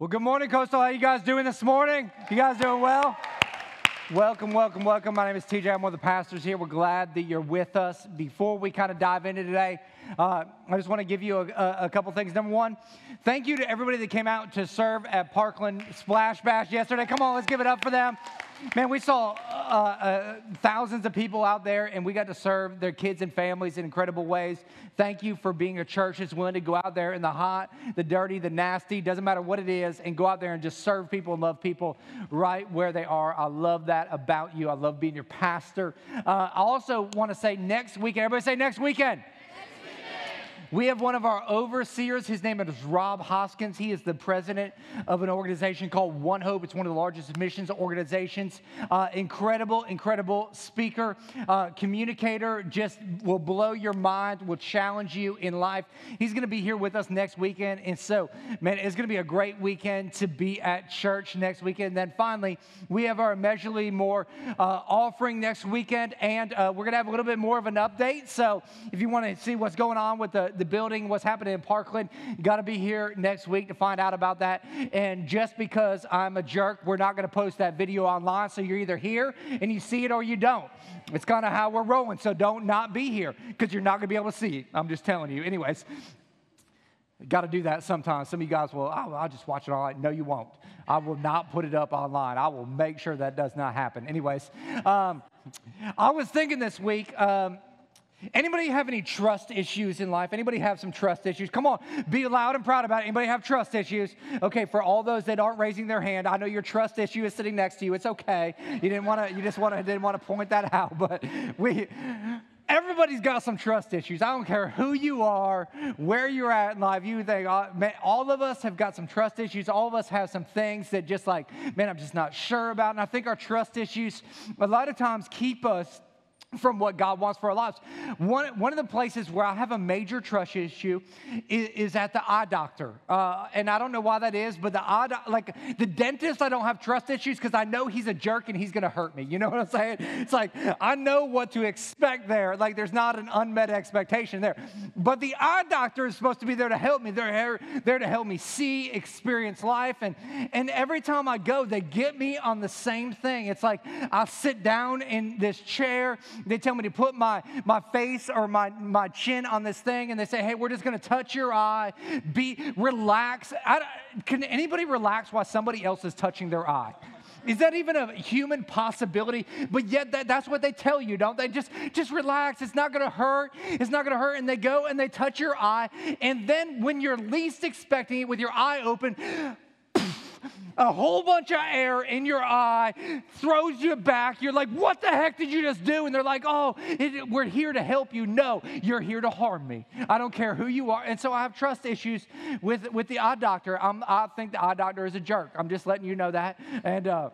Well, good morning, Coastal. How you guys doing this morning? You guys doing well? Welcome, welcome, welcome. My name is TJ. I'm one of the pastors here. We're glad that you're with us. Before we kind of dive into today, uh, I just want to give you a, a, a, couple things. Number one, thank you to everybody that came out to serve at Parkland Splash Bash yesterday. Come on, let's give it up for them. Man, we saw uh, uh, thousands of people out there, and we got to serve their kids and families in incredible ways. Thank you for being a church that's willing to go out there in the hot, the dirty, the nasty, doesn't matter what it is, and go out there and just serve people and love people right where they are. I love that about you. I love being your pastor. Uh, I also want to say next weekend, everybody say next weekend. We have one of our overseers. His name is Rob Hoskins. He is the president of an organization called One Hope. It's one of the largest missions organizations. Uh, incredible, incredible speaker, uh, communicator, just will blow your mind, will challenge you in life. He's going to be here with us next weekend. And so, man, it's going to be a great weekend to be at church next weekend. And then finally, we have our Immeasurably More uh, offering next weekend. And uh, we're going to have a little bit more of an update. So if you want to see what's going on with the, the the building, what's happening in Parkland. Got to be here next week to find out about that. And just because I'm a jerk, we're not going to post that video online. So you're either here and you see it or you don't. It's kind of how we're rolling. So don't not be here because you're not going to be able to see it. I'm just telling you. Anyways, got to do that sometimes. Some of you guys will, oh, I'll just watch it online. No, you won't. I will not put it up online. I will make sure that does not happen. Anyways, um, I was thinking this week, um, Anybody have any trust issues in life? Anybody have some trust issues? Come on, be loud and proud about it. Anybody have trust issues? Okay, for all those that aren't raising their hand, I know your trust issue is sitting next to you. It's okay. You didn't want to. You just want to. Didn't want to point that out, but we. Everybody's got some trust issues. I don't care who you are, where you're at in life. You think oh, all of us have got some trust issues. All of us have some things that just like, man, I'm just not sure about. And I think our trust issues a lot of times keep us from what God wants for our lives. One, one of the places where I have a major trust issue is, is at the eye doctor. Uh, and I don't know why that is, but the eye, do- like the dentist, I don't have trust issues because I know he's a jerk and he's going to hurt me. You know what I'm saying? It's like, I know what to expect there. Like there's not an unmet expectation there. But the eye doctor is supposed to be there to help me. They're there to help me see, experience life. And, and every time I go, they get me on the same thing. It's like I sit down in this chair they tell me to put my, my face or my, my chin on this thing, and they say, hey, we're just going to touch your eye. Be relax. I, can anybody relax while somebody else is touching their eye? Is that even a human possibility? But yet that, that's what they tell you, don't they? Just, just relax. It's not gonna hurt. It's not gonna hurt. And they go and they touch your eye. And then when you're least expecting it with your eye open, a whole bunch of air in your eye, throws you back. You're like, what the heck did you just do? And they're like, oh, it, we're here to help you. No, you're here to harm me. I don't care who you are. And so I have trust issues with, with the eye doctor. I'm, i think the eye doctor is a jerk. I'm just letting you know that. And, uh,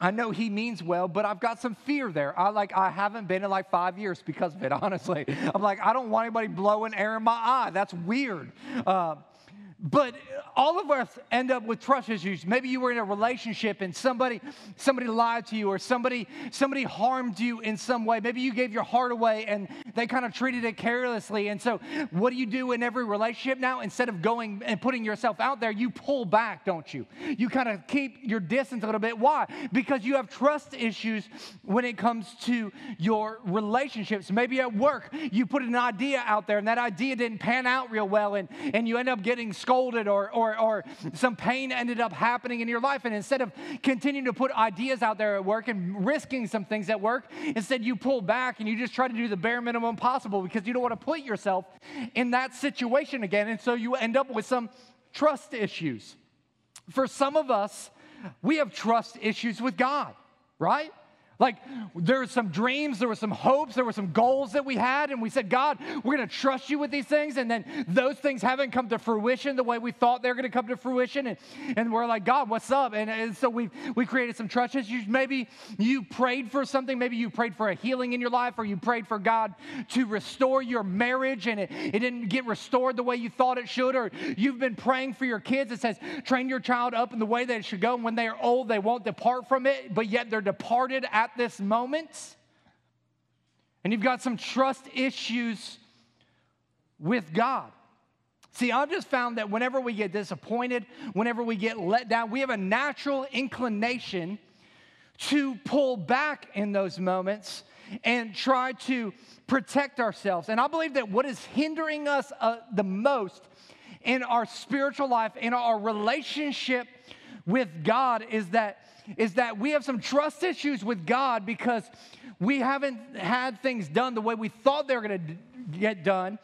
I know he means well, but I've got some fear there. I like I haven't been in like five years because of it. Honestly, I'm like I don't want anybody blowing air in my eye. That's weird. Uh, but all of us end up with trust issues. Maybe you were in a relationship and somebody somebody lied to you or somebody somebody harmed you in some way. Maybe you gave your heart away and they kind of treated it carelessly. And so what do you do in every relationship now? Instead of going and putting yourself out there, you pull back, don't you? You kind of keep your distance a little bit. Why? Because you have trust issues when it comes to your relationships. Maybe at work, you put an idea out there and that idea didn't pan out real well and, and you end up getting scolded scolded or, or, or some pain ended up happening in your life. And instead of continuing to put ideas out there at work and risking some things at work, instead you pull back and you just try to do the bare minimum possible because you don't want to put yourself in that situation again. And so you end up with some trust issues. For some of us, we have trust issues with God, right? Like there were some dreams, there were some hopes, there were some goals that we had, and we said, God, we're going to trust you with these things. And then those things haven't come to fruition the way we thought they were going to come to fruition. And, and we're like, God, what's up? And, and so we we created some trust issues. Maybe you prayed for something, maybe you prayed for a healing in your life, or you prayed for God to restore your marriage and it, it didn't get restored the way you thought it should, or you've been praying for your kids. It says, train your child up in the way that it should go, and when they are old, they won't depart from it, but yet they're departed this moment, and you've got some trust issues with God. See, I've just found that whenever we get disappointed, whenever we get let down, we have a natural inclination to pull back in those moments and try to protect ourselves. And I believe that what is hindering us uh, the most in our spiritual life, in our relationship with God, is that is that we have some trust issues with God because we haven't had things done the way we thought they were going to get done,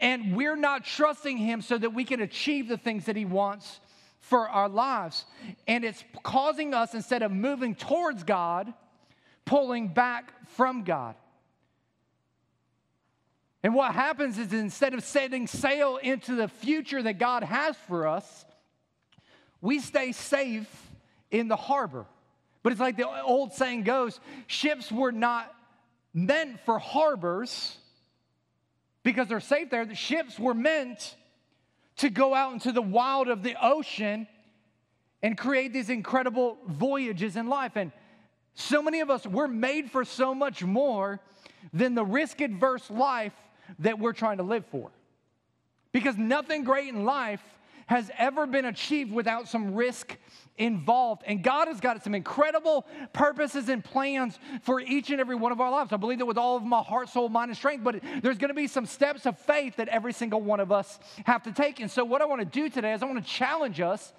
and we're not trusting Him so that we can achieve the things that He wants for our lives. And it's causing us, instead of moving towards God, pulling back from God. And what happens is instead of setting sail into the future that God has for us, we stay safe in the harbor. But it's like the old saying goes ships were not meant for harbors, because they're safe there. The ships were meant to go out into the wild of the ocean and create these incredible voyages in life. And so many of us, we're made for so much more than the risk adverse life that we're trying to live for. Because nothing great in life has ever been achieved without some risk involved. And God has got some incredible purposes and plans for each and every one of our lives. I believe that with all of my heart, soul, mind, and strength, but there's going to be some steps of faith that every single one of us have to take. And so, what I want to do today is I want to challenge us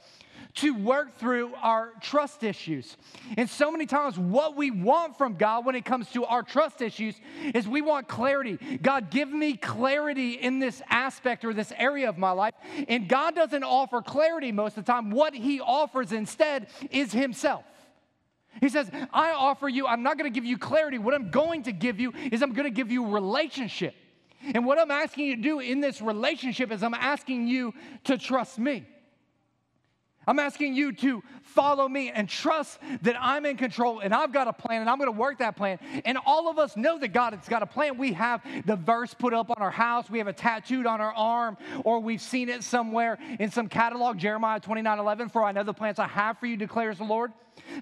to work through our trust issues. And so many times, what we want from God when it comes to our trust issues is we want clarity. God, give me clarity in this aspect or this area of my life. And God doesn't offer clarity most of the time. What He offers instead is Himself. He says, I offer you, I'm not going to give you clarity. What I'm going to give you is I'm going to give you relationship. And what I'm asking you to do in this relationship is I'm asking you to trust me. I'm asking you to follow me and trust that I'm in control and I've got a plan and I'm going to work that plan. And all of us know that God has got a plan. We have the verse put up on our house, we have it tattooed on our arm, or we've seen it somewhere in some catalog, Jeremiah 29 11. For I know the plans I have for you, declares the Lord.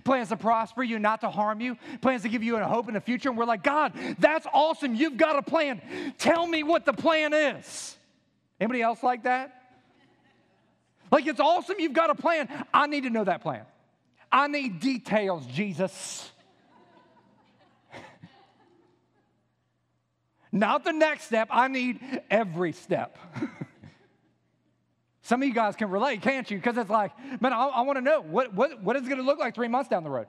Plans to prosper you, not to harm you. Plans to give you a hope in the future. And we're like, God, that's awesome. You've got a plan. Tell me what the plan is. Anybody else like that? Like, it's awesome you've got a plan. I need to know that plan. I need details, Jesus. Not the next step, I need every step. Some of you guys can relate, can't you? Because it's like, man, I, I want to know what, what, what is it going to look like three months down the road?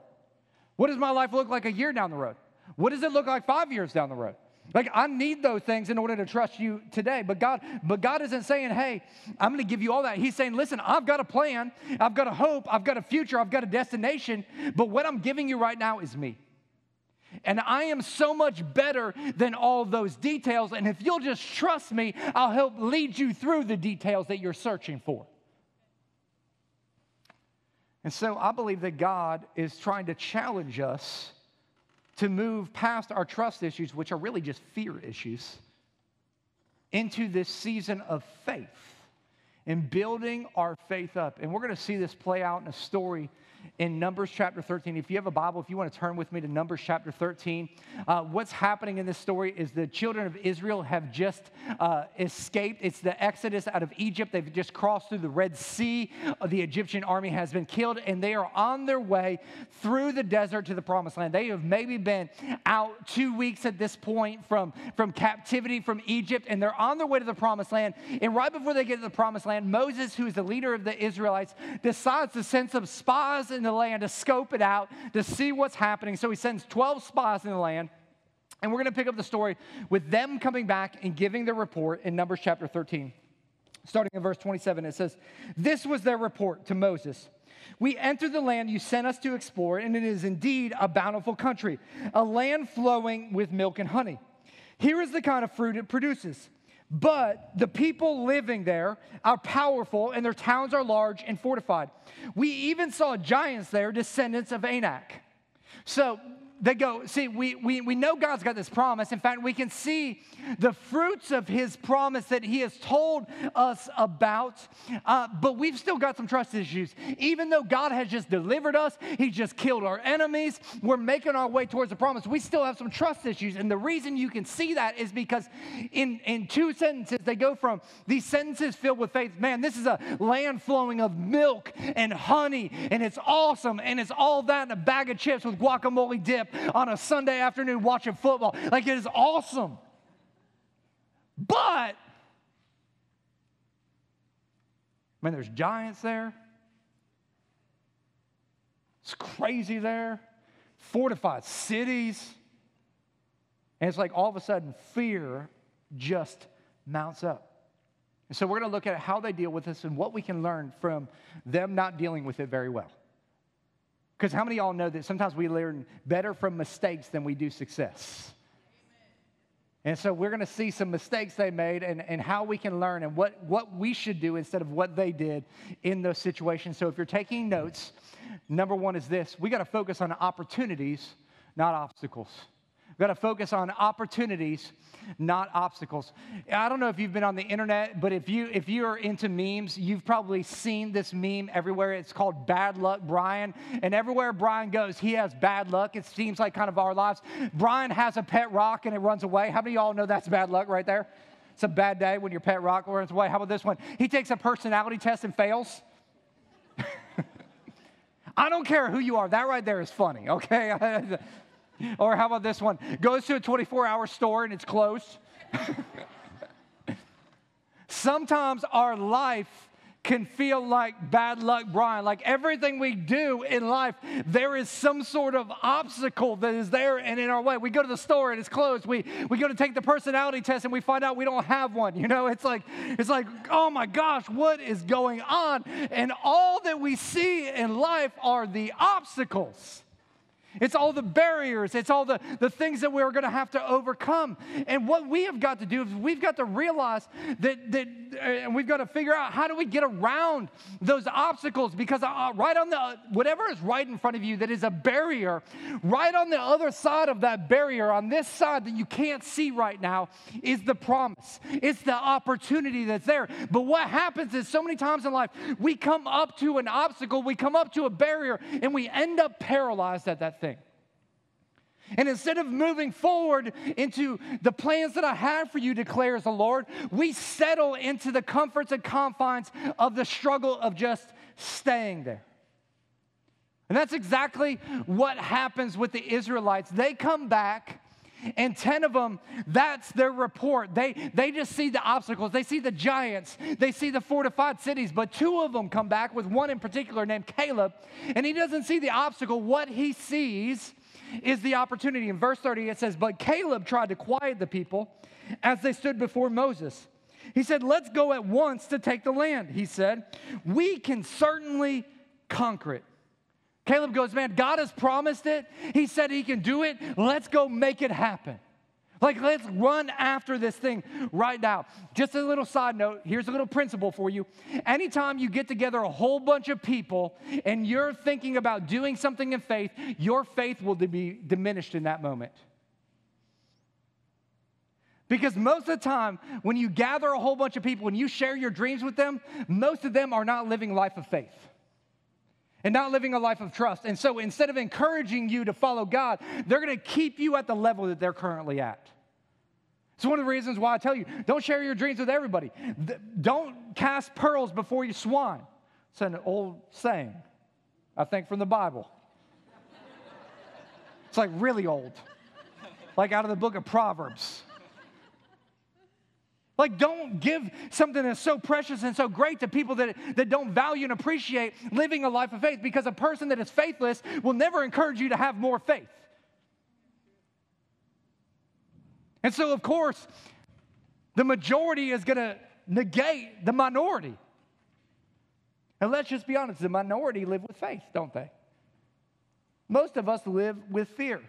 What does my life look like a year down the road? What does it look like five years down the road? Like I need those things in order to trust you today. But God, but God isn't saying, "Hey, I'm going to give you all that." He's saying, "Listen, I've got a plan. I've got a hope. I've got a future. I've got a destination, but what I'm giving you right now is me." And I am so much better than all those details. And if you'll just trust me, I'll help lead you through the details that you're searching for. And so I believe that God is trying to challenge us to move past our trust issues, which are really just fear issues, into this season of faith and building our faith up. And we're going to see this play out in a story in Numbers chapter 13. If you have a Bible, if you want to turn with me to Numbers chapter 13, uh, what's happening in this story is the children of Israel have just uh, escaped. It's the exodus out of Egypt. They've just crossed through the Red Sea. Uh, the Egyptian army has been killed, and they are on their way through the desert to the promised land. They have maybe been out two weeks at this point from, from captivity from Egypt, and they're on their way to the promised land. And right before they get to the promised land, Moses, who is the leader of the Israelites, decides to send some spies in the land to scope it out, to see what's happening. So he sends 12 spies in the land. And we're going to pick up the story with them coming back and giving their report in Numbers chapter 13. Starting in verse 27, it says, This was their report to Moses. We entered the land you sent us to explore, and it is indeed a bountiful country, a land flowing with milk and honey. Here is the kind of fruit it produces but the people living there are powerful, and their towns are large and fortified. We even saw giants there, descendants of Anak. So they go, see, we, we, we know God's got this promise. In fact, we can see the fruits of his promise that he has told us about, uh, but we've still got some trust issues. Even though God has just delivered us, he just killed our enemies, we're making our way towards the promise. We still have some trust issues. And the reason you can see that is because in, in two sentences, they go from these sentences filled with faith. Man, this is a land flowing of milk and honey, and it's awesome, and it's all that in a bag of chips with guacamole dip on a Sunday afternoon watching football. Like it is awesome. But, man, there's giants there. It's crazy there. Fortified cities. And it's like all of a sudden fear just mounts up. And so we're going to look at how they deal with this and what we can learn from them not dealing with it very well. Because how many y'all know that sometimes we learn better from mistakes than we do success? And so we're going to see some mistakes they made and, and how we can learn and what, what we should do instead of what they did in those situations. So if you're taking notes, number one is this we got to focus on opportunities, not obstacles. We've got to focus on opportunities, not obstacles. I don't know if you've been on the internet, but if you if you're into memes, you've probably seen this meme everywhere. It's called Bad Luck Brian, and everywhere Brian goes, he has bad luck. It seems like kind of our lives. Brian has a pet rock and it runs away. How many of y'all know that's bad luck right there? It's a bad day when your pet rock runs away. How about this one? He takes a personality test and fails. I don't care who you are. That right there is funny, okay? Or how about this one? Goes to a 24 hour store and it's closed. Sometimes our life can feel like bad luck, Brian. Like everything we do in life, there is some sort of obstacle that is there and in our way. We go to the store and it's closed. We, we go to take the personality test and we find out we don't have one. You know, it's like, it's like, oh my gosh, what is going on? And all that we see in life are the obstacles. It's all the barriers. It's all the, the things that we're going to have to overcome. And what we have got to do is we've got to realize that, that uh, and we've got to figure out how do we get around those obstacles because uh, right on the, whatever is right in front of you that is a barrier, right on the other side of that barrier, on this side that you can't see right now, is the promise. It's the opportunity that's there. But what happens is so many times in life, we come up to an obstacle, we come up to a barrier, and we end up paralyzed at that thing. And instead of moving forward into the plans that I have for you, declares the Lord, we settle into the comforts and confines of the struggle of just staying there. And that's exactly what happens with the Israelites. They come back, and 10 of them, that's their report. They, they just see the obstacles, they see the giants, they see the fortified cities, but two of them come back, with one in particular named Caleb, and he doesn't see the obstacle. What he sees is the opportunity. In verse 30, it says, But Caleb tried to quiet the people as they stood before Moses. He said, Let's go at once to take the land. He said, We can certainly conquer it. Caleb goes, Man, God has promised it. He said he can do it. Let's go make it happen. Like, let's run after this thing right now. Just a little side note here's a little principle for you. Anytime you get together a whole bunch of people and you're thinking about doing something in faith, your faith will be diminished in that moment. Because most of the time, when you gather a whole bunch of people and you share your dreams with them, most of them are not living life of faith and not living a life of trust. And so instead of encouraging you to follow God, they're going to keep you at the level that they're currently at. It's one of the reasons why I tell you don't share your dreams with everybody. Don't cast pearls before you swine. It's an old saying, I think from the Bible. It's like really old, like out of the book of Proverbs. Like, don't give something that's so precious and so great to people that, that don't value and appreciate living a life of faith because a person that is faithless will never encourage you to have more faith. And so, of course, the majority is going to negate the minority. And let's just be honest the minority live with faith, don't they? Most of us live with fear.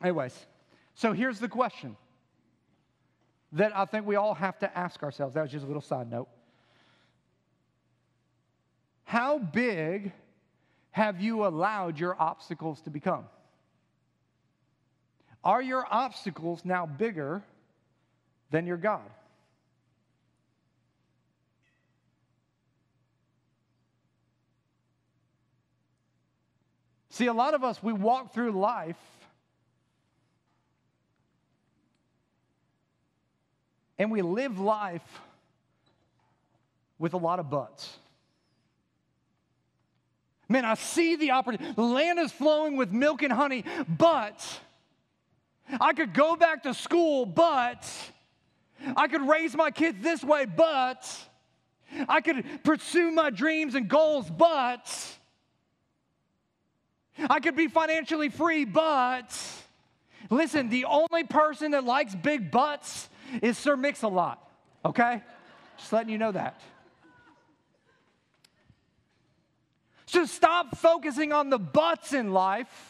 Anyways, so here's the question that I think we all have to ask ourselves. That was just a little side note. How big have you allowed your obstacles to become? Are your obstacles now bigger than your God? See, a lot of us, we walk through life and we live life with a lot of buts. Man, I see the opportunity. The land is flowing with milk and honey, but I could go back to school, but I could raise my kids this way, but I could pursue my dreams and goals, but I could be financially free, but listen, the only person that likes big butts is Sir Mix-a-Lot, okay? Just letting you know that. So stop focusing on the buts in life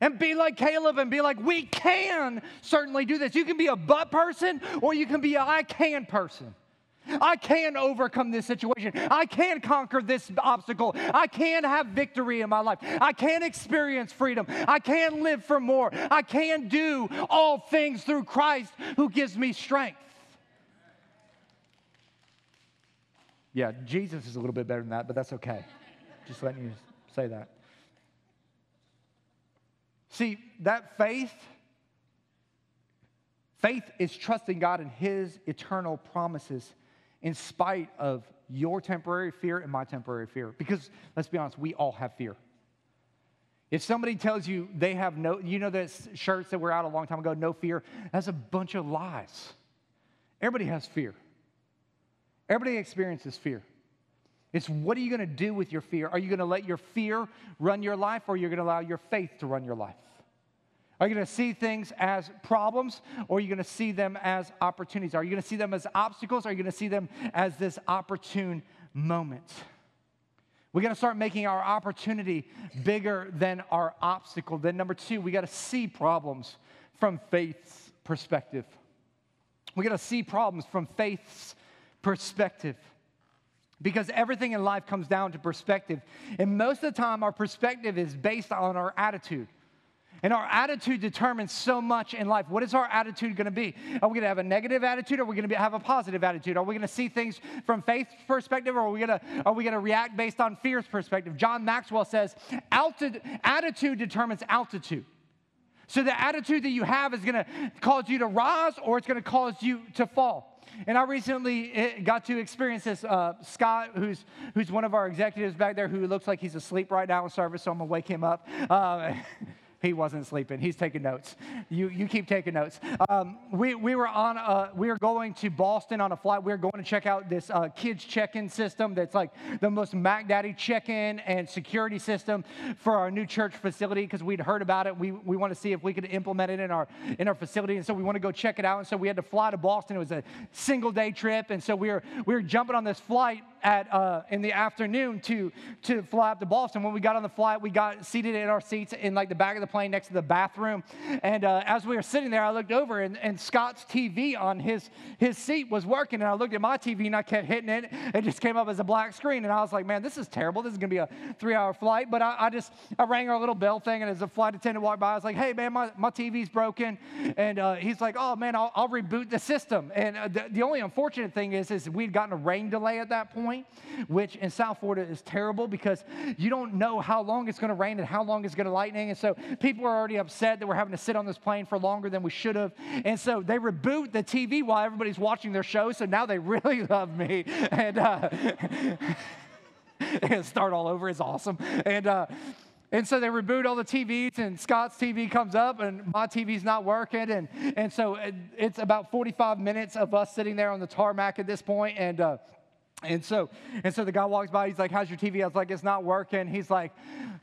and be like Caleb and be like, we can certainly do this. You can be a but person or you can be a I can person. I can overcome this situation. I can conquer this obstacle. I can have victory in my life. I can experience freedom. I can live for more. I can do all things through Christ who gives me strength. Yeah, Jesus is a little bit better than that, but that's okay. Just letting you say that. See, that faith, faith is trusting God in His eternal promises in spite of your temporary fear and my temporary fear. Because let's be honest, we all have fear. If somebody tells you they have no, you know, those shirts that were out a long time ago, no fear, that's a bunch of lies. Everybody has fear. Everybody experiences fear. It's what are you going to do with your fear? Are you going to let your fear run your life or are you going to allow your faith to run your life? Are you going to see things as problems or are you going to see them as opportunities? Are you going to see them as obstacles or are you going to see them as this opportune moment? We got to start making our opportunity bigger than our obstacle. Then, number two, we got to see problems from faith's perspective. We got to see problems from faith's perspective because everything in life comes down to perspective. And most of the time, our perspective is based on our attitude. And our attitude determines so much in life. What is our attitude going to be? Are we going to have a negative attitude or are we going to have a positive attitude? Are we going to see things from faith perspective or are we going to, are we going to react based on fear's perspective? John Maxwell says, attitude determines altitude. So the attitude that you have is going to cause you to rise or it's going to cause you to fall. And I recently eh, got to experience this. Uh, Scott, who's, who's one of our executives back there, who looks like he's asleep right now in service, so I'm going to wake him up. Uh, He wasn't sleeping. He's taking notes. You, you keep taking notes. Um, we, we were on a, we were going to Boston on a flight. We were going to check out this uh, kids check-in system that's like the most Mac Daddy check-in and security system for our new church facility because we'd heard about it. We, we want to see if we could implement it in our in our facility, and so we want to go check it out. And so we had to fly to Boston. It was a single day trip, and so we were we were jumping on this flight at uh, in the afternoon to to fly up to Boston. When we got on the flight, we got seated in our seats in like the back of the plane next to the bathroom. And uh, as we were sitting there, I looked over and, and Scott's TV on his his seat was working. And I looked at my TV and I kept hitting it. It just came up as a black screen. And I was like, man, this is terrible. This is gonna be a three-hour flight. But I, I just I rang our little bell thing, and as the flight attendant walked by, I was like, hey man, my, my TV's broken. And uh, he's like, oh man, I'll, I'll reboot the system. And uh, the, the only unfortunate thing is, is we'd gotten a rain delay at that point which in South Florida is terrible because you don't know how long it's going to rain and how long it's going to lightning. And so people are already upset that we're having to sit on this plane for longer than we should have. And so they reboot the TV while everybody's watching their show. So now they really love me. And, uh, and start all over is awesome. And, uh, and so they reboot all the TVs, and Scott's TV comes up, and my TV's not working. And, and so it, it's about 45 minutes of us sitting there on the tarmac at this point, and uh, and so, and so the guy walks by, he's like, How's your TV? I was like, It's not working. He's like,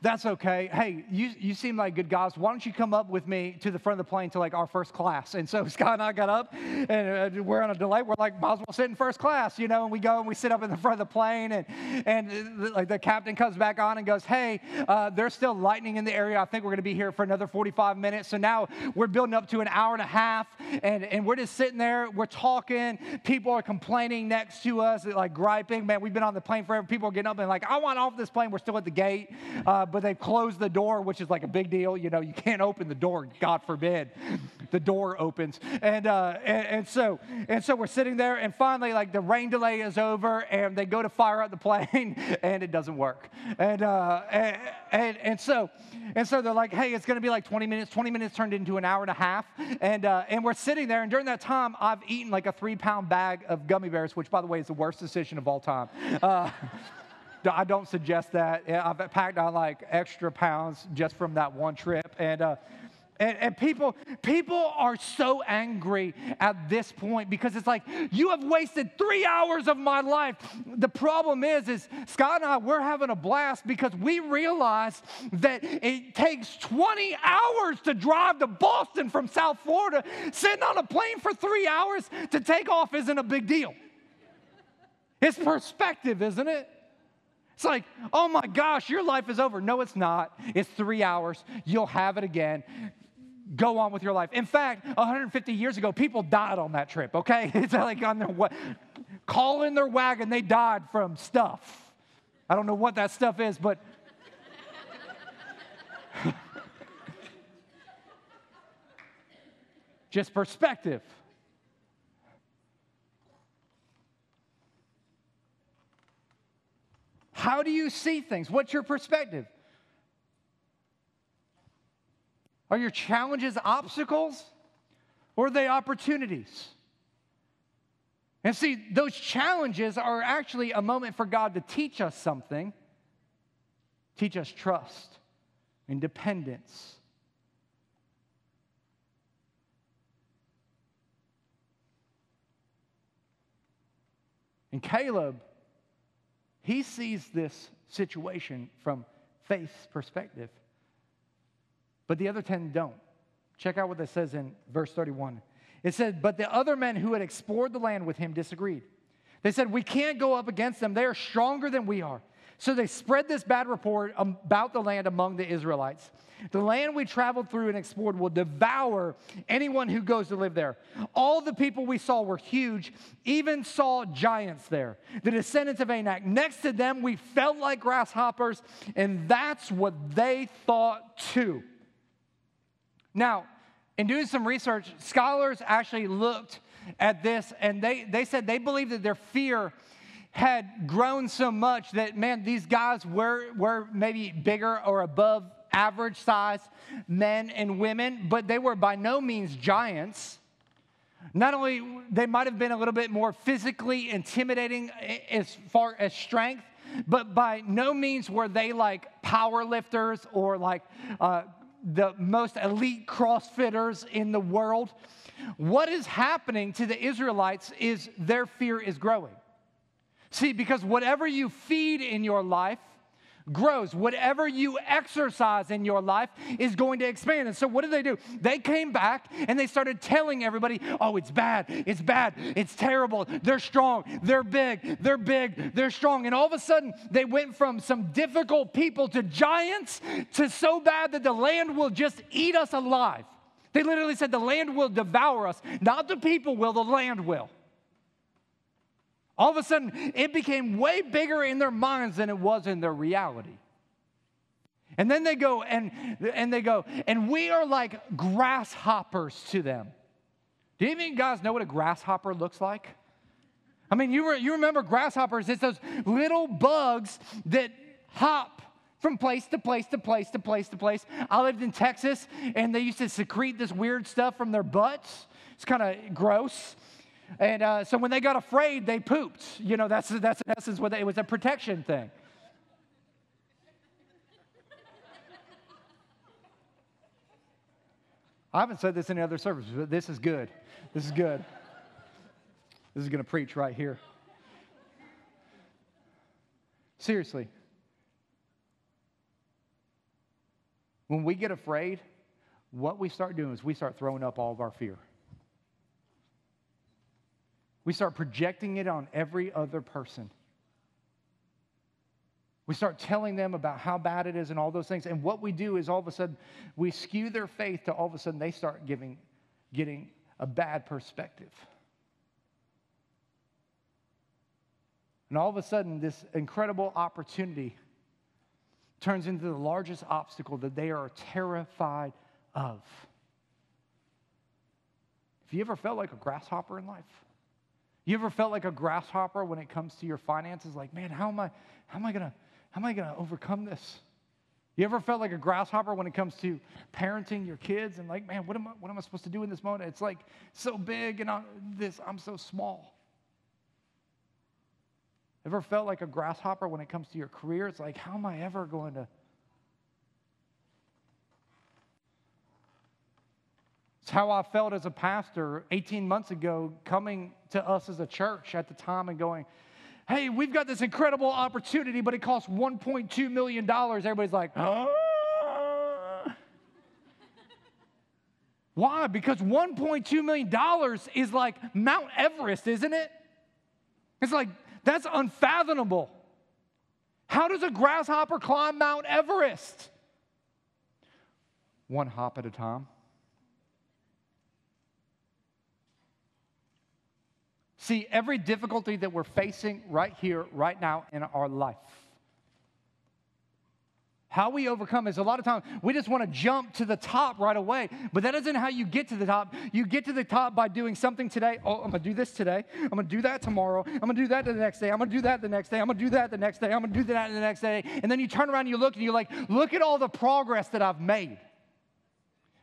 That's okay. Hey, you, you seem like good guys. Why don't you come up with me to the front of the plane to like our first class? And so Scott and I got up and uh, we're on a delay. We're like, Might as well sit in first class, you know? And we go and we sit up in the front of the plane. And, and the, like the captain comes back on and goes, Hey, uh, there's still lightning in the area. I think we're going to be here for another 45 minutes. So now we're building up to an hour and a half. And, and we're just sitting there, we're talking. People are complaining next to us, like, griping. Man, we've been on the plane forever. People are getting up and like, I want off this plane. We're still at the gate, uh, but they've closed the door, which is like a big deal. You know, you can't open the door, God forbid. The door opens. And, uh, and, and so and so we're sitting there, and finally, like the rain delay is over, and they go to fire up the plane, and it doesn't work. And, uh, and, and, and, so, and so they're like, hey, it's going to be like 20 minutes. 20 minutes turned into an hour and a half. And, uh, and we're sitting there, and during that time, I've eaten like a three pound bag of gummy bears, which, by the way, is the worst decision of all time. Uh, I don't suggest that. I've packed on like extra pounds just from that one trip. And, uh, and, and, people, people are so angry at this point because it's like, you have wasted three hours of my life. The problem is, is Scott and I, we're having a blast because we realize that it takes 20 hours to drive to Boston from South Florida. Sitting on a plane for three hours to take off isn't a big deal. It's perspective, isn't it? It's like, oh my gosh, your life is over. No, it's not. It's three hours. You'll have it again go on with your life. In fact, 150 years ago, people died on that trip, okay? It's like on their wa- call in their wagon, they died from stuff. I don't know what that stuff is, but just perspective. How do you see things? What's your perspective? Are your challenges obstacles or are they opportunities? And see, those challenges are actually a moment for God to teach us something, teach us trust and dependence. And Caleb, he sees this situation from faith's perspective but the other 10 don't. Check out what it says in verse 31. It said, But the other men who had explored the land with him disagreed. They said, We can't go up against them. They are stronger than we are. So they spread this bad report about the land among the Israelites. The land we traveled through and explored will devour anyone who goes to live there. All the people we saw were huge, even saw giants there, the descendants of Anak. Next to them, we felt like grasshoppers, and that's what they thought too. Now, in doing some research, scholars actually looked at this and they, they said they believe that their fear had grown so much that, man, these guys were, were maybe bigger or above average size men and women, but they were by no means giants. Not only they might have been a little bit more physically intimidating as far as strength, but by no means were they like power lifters or like uh, the most elite CrossFitters in the world. What is happening to the Israelites is their fear is growing. See, because whatever you feed in your life, grows. Whatever you exercise in your life is going to expand. And so, what did they do? They came back and they started telling everybody, oh, it's bad, it's bad, it's terrible. They're strong, they're big, they're big, they're strong. And all of a sudden, they went from some difficult people to giants to so bad that the land will just eat us alive. They literally said, the land will devour us. Not the people will, the land will. All of a sudden, it became way bigger in their minds than it was in their reality. And then they go and, and they go, and we are like grasshoppers to them. Do you even guys know what a grasshopper looks like? I mean, you, re, you remember grasshoppers, it's those little bugs that hop from place to place to place to place to place. I lived in Texas and they used to secrete this weird stuff from their butts. It's kind of gross. And uh, so when they got afraid, they pooped. You know, that's, that's in essence what they, it was a protection thing. I haven't said this in any other service, but this is good. This is good. This is going to preach right here. Seriously. When we get afraid, what we start doing is we start throwing up all of our fear. We start projecting it on every other person. We start telling them about how bad it is and all those things. And what we do is all of a sudden we skew their faith to all of a sudden they start giving, getting a bad perspective. And all of a sudden, this incredible opportunity turns into the largest obstacle that they are terrified of. Have you ever felt like a grasshopper in life? You ever felt like a grasshopper when it comes to your finances? Like, man, how am I, how am I gonna, how am I gonna overcome this? You ever felt like a grasshopper when it comes to parenting your kids and like, man, what am I, what am I supposed to do in this moment? It's like so big and I'm, this, I'm so small. Ever felt like a grasshopper when it comes to your career? It's like, how am I ever going to? It's how I felt as a pastor 18 months ago, coming to us as a church at the time and going, hey, we've got this incredible opportunity, but it costs $1.2 million. Everybody's like, huh? Why? Because $1.2 million is like Mount Everest, isn't it? It's like, that's unfathomable. How does a grasshopper climb Mount Everest? One hop at a time. See, every difficulty that we're facing right here, right now in our life, how we overcome is a lot of times we just want to jump to the top right away, but that isn't how you get to the top. You get to the top by doing something today. Oh, I'm going to do this today. I'm going to do that tomorrow. I'm going to do that the next day. I'm going to do that the next day. I'm going to do that the next day. I'm going to do that the next day. And then you turn around and you look and you're like, look at all the progress that I've made.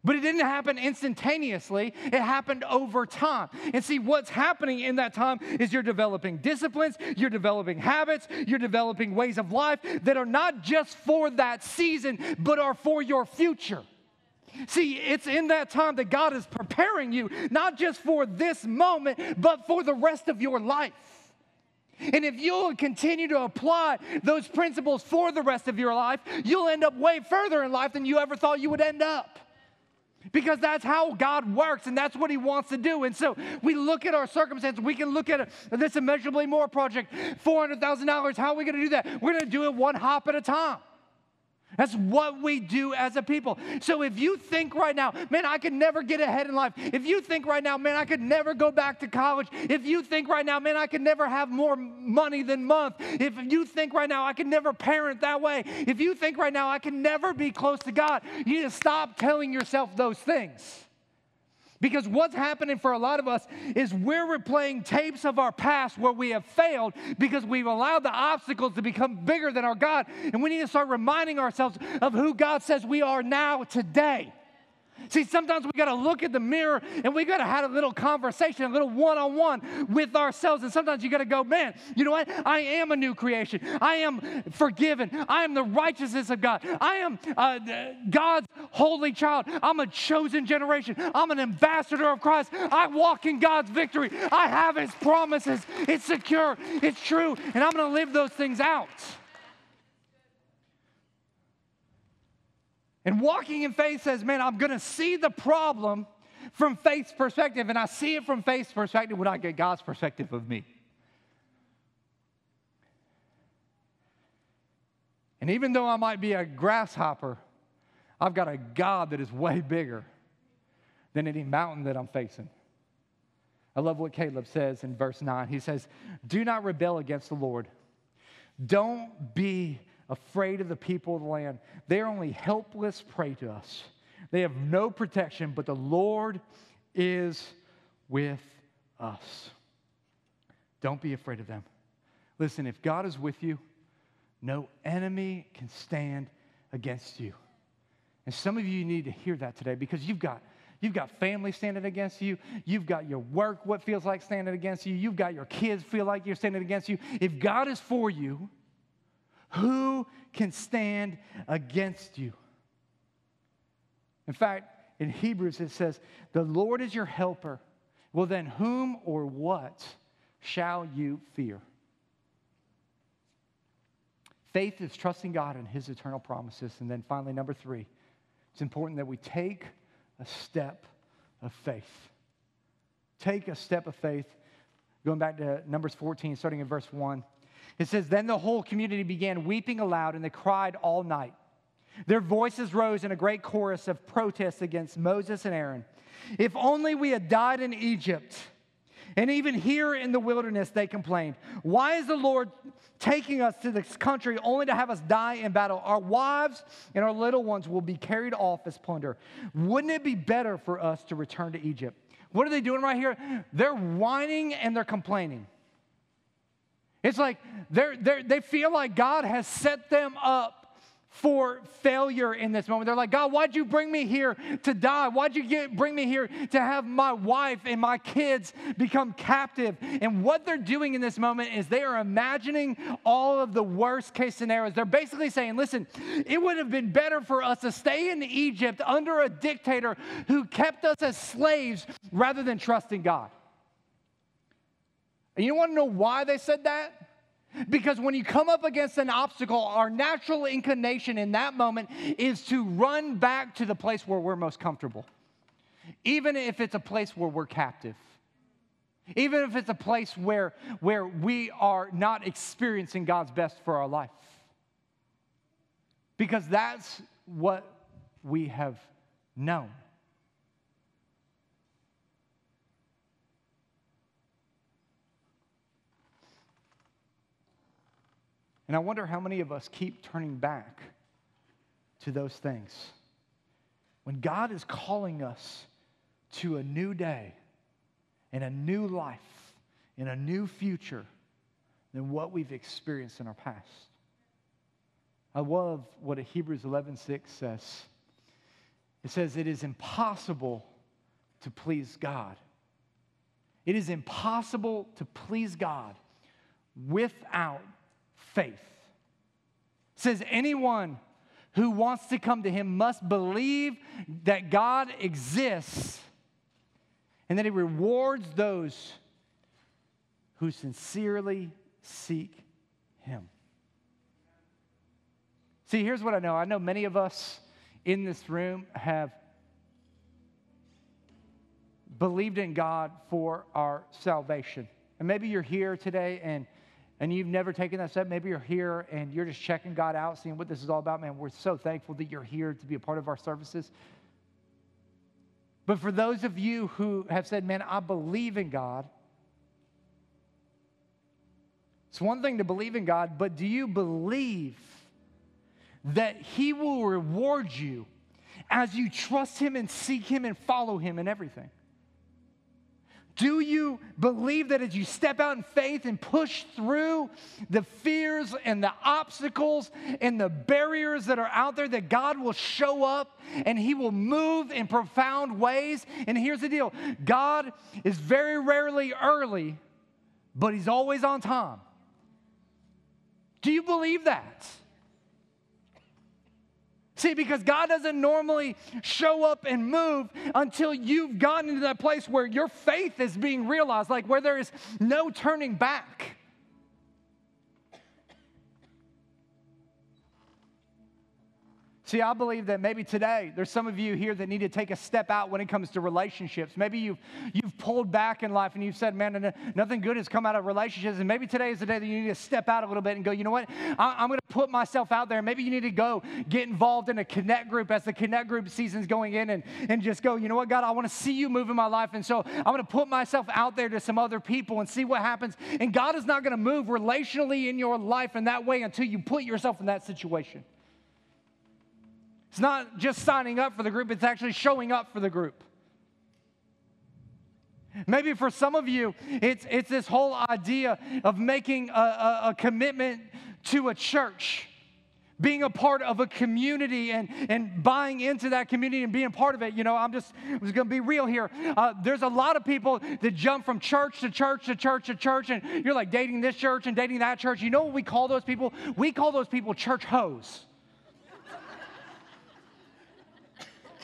But it didn't happen instantaneously, it happened over time. And see, what's happening in that time is you're developing disciplines, you're developing habits, you're developing ways of life that are not just for that season, but are for your future. See, it's in that time that God is preparing you, not just for this moment, but for the rest of your life. And if you'll continue to apply those principles for the rest of your life, you'll end up way further in life than you ever thought you would end up because that's how God works and that's what He wants to do. And so we look at our circumstance. We can look at this immeasurably more project, $400,000. How are we going to do that? We're going to do it one hop at a time. That's what we do as a people. So if you think right now, man, I could never get ahead in life. If you think right now, man, I could never go back to college. If you think right now, man, I could never have more money than month. If you think right now, I could never parent that way. If you think right now, I can never be close to God, you need to stop telling yourself those things. Because what's happening for a lot of us is we're replaying tapes of our past where we have failed because we've allowed the obstacles to become bigger than our God. And we need to start reminding ourselves of who God says we are now, today. See, sometimes we got to look at the mirror and we got to have a little conversation, a little one on one with ourselves. And sometimes you got to go, man, you know what? I am a new creation. I am forgiven. I am the righteousness of God. I am uh, God's holy child. I'm a chosen generation. I'm an ambassador of Christ. I walk in God's victory. I have His promises. It's secure, it's true, and I'm going to live those things out. And walking in faith says, man, I'm going to see the problem from faith's perspective, and I see it from faith's perspective when I get God's perspective of me. And even though I might be a grasshopper, I've got a God that is way bigger than any mountain that I'm facing. I love what Caleb says in verse 9. He says, Do not rebel against the Lord. Don't be afraid of the people of the land. They are only helpless prey to us. They have no protection, but the Lord is with us. Don't be afraid of them. Listen, if God is with you, no enemy can stand against you. And some of you need to hear that today because you've got You've got family standing against you. You've got your work, what feels like standing against you. You've got your kids feel like you're standing against you. If God is for you, who can stand against you? In fact, in Hebrews it says, The Lord is your helper. Well, then, whom or what shall you fear? Faith is trusting God and His eternal promises. And then finally, number three, it's important that we take a step of faith. Take a step of faith. Going back to Numbers 14, starting in verse 1. It says, Then the whole community began weeping aloud, and they cried all night. Their voices rose in a great chorus of protest against Moses and Aaron. If only we had died in Egypt And even here in the wilderness, they complained. Why is the Lord taking us to this country only to have us die in battle? Our wives and our little ones will be carried off as plunder. Wouldn't it be better for us to return to Egypt? What are they doing right here? They're whining and they're complaining. It's like they're, they're, they feel like God has set them up for failure in this moment. They're like, God, why'd you bring me here to die? Why'd you get, bring me here to have my wife and my kids become captive? And what they're doing in this moment is they are imagining all of the worst case scenarios. They're basically saying, listen, it would have been better for us to stay in Egypt under a dictator who kept us as slaves rather than trusting God. And you want to know why they said that? Because when you come up against an obstacle, our natural inclination in that moment is to run back to the place where we're most comfortable, even if it's a place where we're captive. Even if it's a place where, where we are not experiencing God's best for our life. Because that's what we have known. And I wonder how many of us keep turning back to those things. When God is calling us to a new day and a new life and a new future than what we've experienced in our past. I love what Hebrews 11:6 says. It says it is impossible to please God. It is impossible to please God without faith. It says, anyone who wants to come to him must believe that God exists and that he rewards those who sincerely seek him. See, here's what I know I know many of us in this room have believed in God for our salvation. And maybe you're here today and and you've never taken that step, maybe you're here and you're just checking God out, seeing what this is all about, man, we're so thankful that you're here to be a part of our services. But for those of you who have said, man, I believe in God, it's one thing to believe in God, but do you believe that He will reward you as you trust Him and seek Him and follow Him in everything? Do you believe that as you step out in faith and push through the fears and the obstacles and the barriers that are out there, that God will show up and He will move in profound ways? And here's the deal God is very rarely early, but He's always on time. Do you believe that? See, because God doesn't normally show up and move until you've gotten into that place where your faith is being realized, like where there is no turning back. See, I believe that maybe today there's some of you here that need to take a step out when it comes to relationships. Maybe you've, you've pulled back in life and you've said, man, nothing good has come out of relationships. And maybe today is the day that you need to step out a little bit and go, you know what? I, am going to put myself out there. Maybe you need to go get involved in a connect group as the connect group season's going in and, and just go, you know what, God, I want to see you move in my life. And so I'm going to put myself out there to some other people and see what happens. And God is not going to move relationally in your life in that way until you put yourself in that situation. It's not just signing up for the group, it's actually showing up for the group. Maybe for some of you, it's, it's this whole idea of making a, a, a commitment to a church being a part of a community and, and buying into that community and being part of it. You know, I'm just, just going to be real here. Uh, there's a lot of people that jump from church to church to church to church, and you're like dating this church and dating that church. You know what we call those people? We call those people church hoes.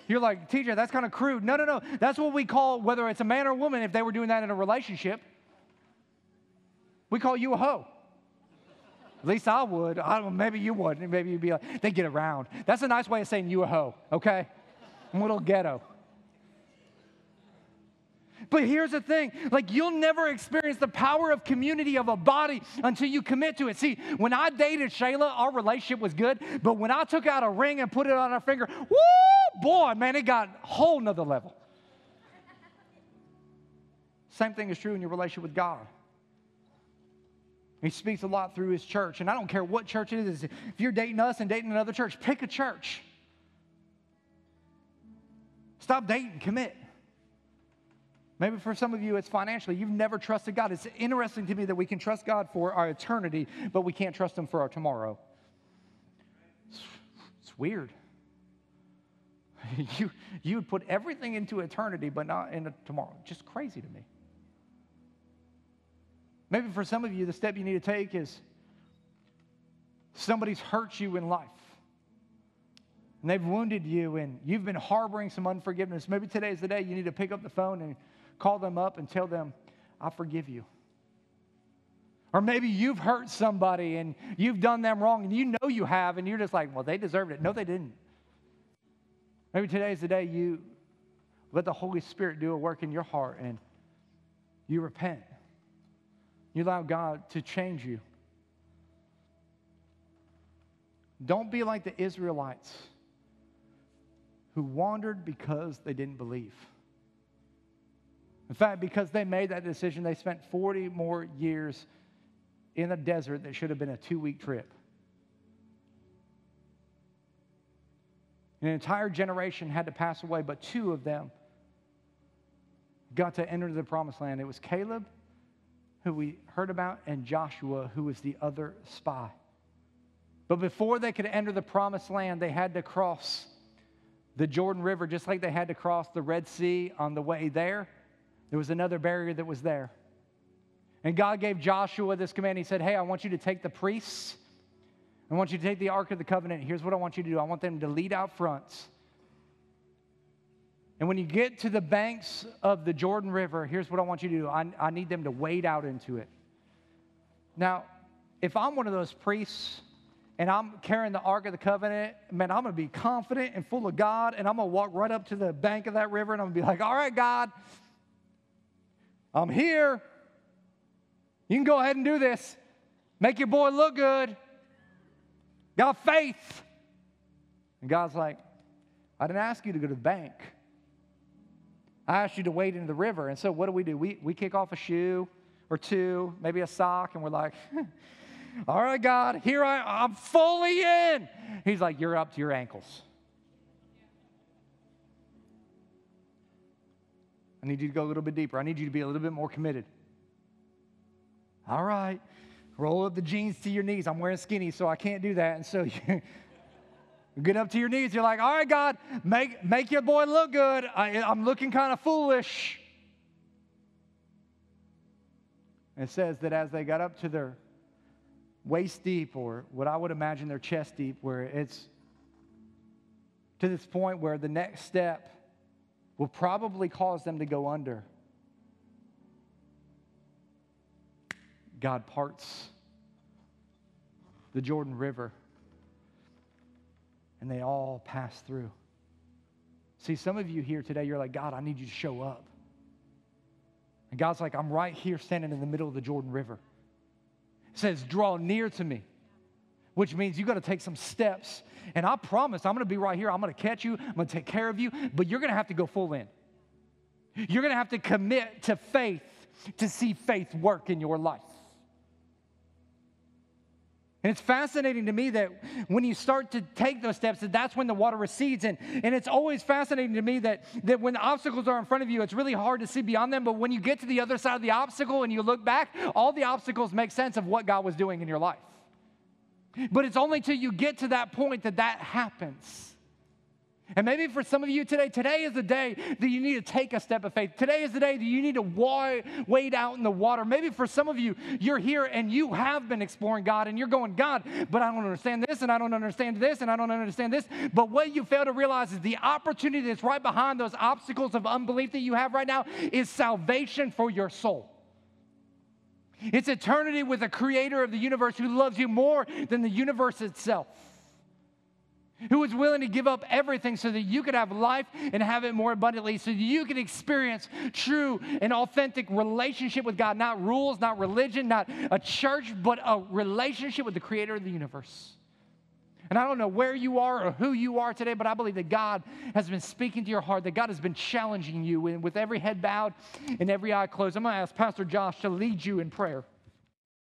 You're like, TJ, that's kind of crude. No, no, no. That's what we call, whether it's a man or a woman, if they were doing that in a relationship, we call you a hoe. At least I would. I don't maybe you wouldn't. Maybe you'd be like, they get around. That's a nice way of saying you a hoe, okay? I'm a little ghetto. But here's the thing like, you'll never experience the power of community of a body until you commit to it. See, when I dated Shayla, our relationship was good. But when I took out a ring and put it on her finger, woo, boy, man, it got a whole nother level. Same thing is true in your relationship with God. He speaks a lot through his church. And I don't care what church it is. If you're dating us and dating another church, pick a church. Stop dating, commit. Maybe for some of you, it's financially. You've never trusted God. It's interesting to me that we can trust God for our eternity, but we can't trust Him for our tomorrow. It's, it's weird. you, you would put everything into eternity, but not into tomorrow. Just crazy to me. Maybe for some of you, the step you need to take is somebody's hurt you in life. And they've wounded you, and you've been harboring some unforgiveness. Maybe today is the day you need to pick up the phone and call them up and tell them, I forgive you. Or maybe you've hurt somebody and you've done them wrong and you know you have, and you're just like, well, they deserved it. No, they didn't. Maybe today is the day you let the Holy Spirit do a work in your heart and you repent. You allow God to change you. Don't be like the Israelites who wandered because they didn't believe. In fact, because they made that decision, they spent 40 more years in a desert that should have been a two week trip. An entire generation had to pass away, but two of them got to enter the promised land. It was Caleb who we heard about, and Joshua, who was the other spy. But before they could enter the promised land, they had to cross the Jordan River, just like they had to cross the Red Sea on the way there. There was another barrier that was there. And God gave Joshua this command. He said, Hey, I want you to take the priests. I want you to take the Ark of the Covenant. Here's what I want you to do I want them to lead out front. And when you get to the banks of the Jordan River, here's what I want you to do I, I need them to wade out into it. Now, if I'm one of those priests and I'm carrying the Ark of the Covenant, man, I'm going to be confident and full of God, and I'm going to walk right up to the bank of that river and I'm going to be like, all right, God, I'm here. You can go ahead and do this. Make your boy look good. Got faith. And God's like, I didn't ask you to go to the bank. I asked you to wade into the river. And so what do we do? We, we kick off a shoe or two, maybe a sock, and we're like, all right, God, here I I'm fully in. He's like, you're up to your ankles. I need you to go a little bit deeper. I need you to be a little bit more committed. All right, roll up the jeans to your knees. I'm wearing skinny, so I can't do that. And so you, Get up to your knees. You're like, all right, God, make, make your boy look good. I, I'm looking kind of foolish. it says that as they got up to their waist deep, or what I would imagine their chest deep, where it's to this point where the next step will probably cause them to go under. God parts the Jordan River and they all pass through. See, some of you here today, you're like, God, I need you to show up. And God's like, I'm right here standing in the middle of the Jordan River. It says, draw near to me, which means you got to take some steps. And I promise I'm going to be right here. I'm going to catch you. I'm going to take care of you, but you're going to have to go full in. You're going to have to commit to faith to see faith work in your life. And it's fascinating to me that when you start to take those steps, that that's when the water recedes. And, and it's always fascinating to me that, that when the obstacles are in front of you, it's really hard to see beyond them. But when you get to the other side of the obstacle and you look back, all the obstacles make sense of what God was doing in your life. But it's only till you get to that point that that happens. And maybe for some of you today, today is the day that you need to take a step of faith. Today is the day that you need to wade out in the water. Maybe for some of you, you're here and you have been exploring God and you're going, God, but I don't understand this and I don't understand this and I don't understand this. But what you fail to realize is the opportunity that's right behind those obstacles of unbelief that you have right now is salvation for your soul. It's eternity with the creator of the universe who loves you more than the universe itself who is willing to give up everything so that you could have life and have it more abundantly, so that you could experience true and authentic relationship with God, not rules, not religion, not a church, but a relationship with the creator of the universe. And I don't know where you are or who you are today, but I believe that God has been speaking to your heart, that God has been challenging you. With every head bowed and every eye closed, I'm going to ask Pastor Josh to lead you in prayer.